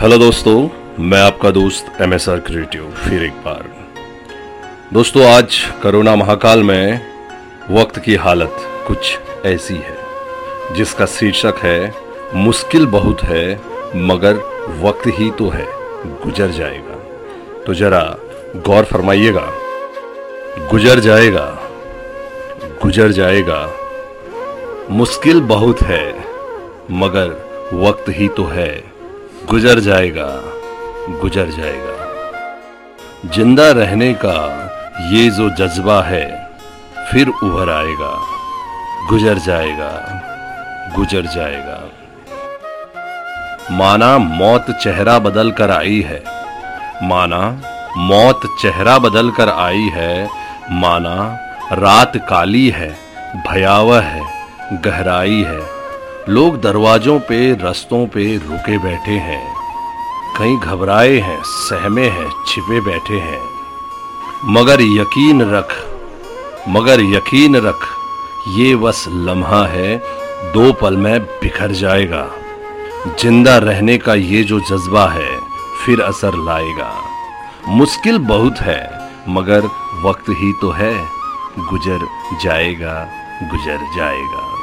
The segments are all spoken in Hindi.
हेलो दोस्तों, मैं आपका दोस्त एम एस आर क्रिएटिव फिर एक बार। दोस्तों, आज कोरोना महाकाल में वक्त की हालत कुछ ऐसी है, जिसका शीर्षक है, मुश्किल बहुत है, मगर वक्त ही तो है, गुजर जाएगा। तो जरा गौर फरमाइएगा, गुजर जाएगा गुजर जाएगा, मुश्किल बहुत है, मगर वक्त ही तो है गुजर जाएगा गुजर जाएगा। ज़िंदा रहने का ये जो जज्बा है, फिर उभर आएगा, गुजर जाएगा गुजर जाएगा। माना मौत चेहरा बदल कर आई है, माना मौत चेहरा बदल कर आई है, माना रात काली है, भयावह है, गहराई है। लोग दरवाजों पे, रस्तों पे रुके बैठे हैं। कहीं घबराए हैं, सहमे हैं, छिपे बैठे हैं। मगर यकीन रख, मगर यकीन रख, ये बस लम्हा है, दो पल में बिखर जाएगा। ज़िंदा रहने का ये जो जज्बा है, फिर असर लाएगा। मुश्किल बहुत है, मगर वक्त ही तो है। गुजर जाएगा गुजर जाएगा।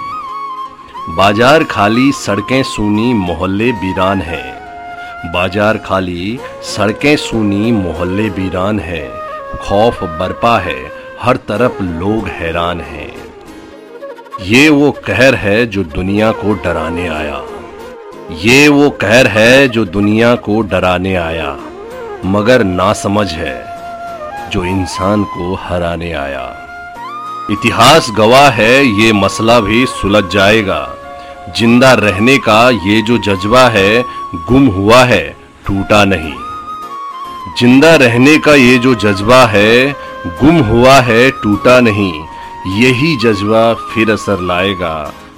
बाज़ार खाली, सड़कें सूनी, मोहल्ले बीरान हैं। बाज़ार खाली, सड़कें सूनी, मोहल्ले बीरान हैं। खौफ बरपा है, हर तरफ़ लोग हैरान हैं। ये वो कहर है जो दुनिया को डराने आया। ये वो कहर है जो दुनिया को डराने आया। मगर ना समझ है, जो इंसान को हराने आया। इतिहास गवाह है, ये मसला भी सुलझ जाएगा। ज़िंदा रहने का ये जो जज्बा है, गुम हुआ है, टूटा नहीं। ज़िंदा रहने का ये जो जज्बा है, गुम हुआ है, टूटा नहीं। यही जज्बा फिर असर लाएगा,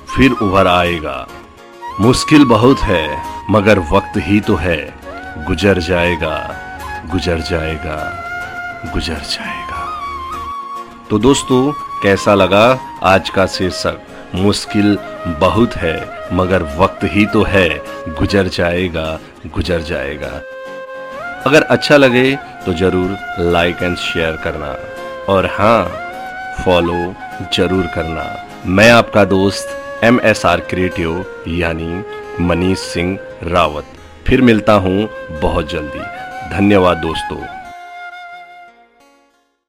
फिर उभर आएगा। मुश्किल बहुत है, मगर वक्त ही तो है। गुजर जाएगा गुजर जाएगा गुजर जाएगा। तो दोस्तों कैसा लगा आज का शीर्षक? मुश्किल बहुत है, मगर वक्त ही तो है। गुजर जाएगा गुजर जाएगा। अगर अच्छा लगे तो ज़रूर लाइक एंड शेयर करना। और हाँ फॉलो ज़रूर करना। मैं आपका दोस्त एम एस आर क्रिएटिव यानी मनीष सिंह रावत। फिर मिलता हूँ बहुत जल्दी। धन्यवाद दोस्तों।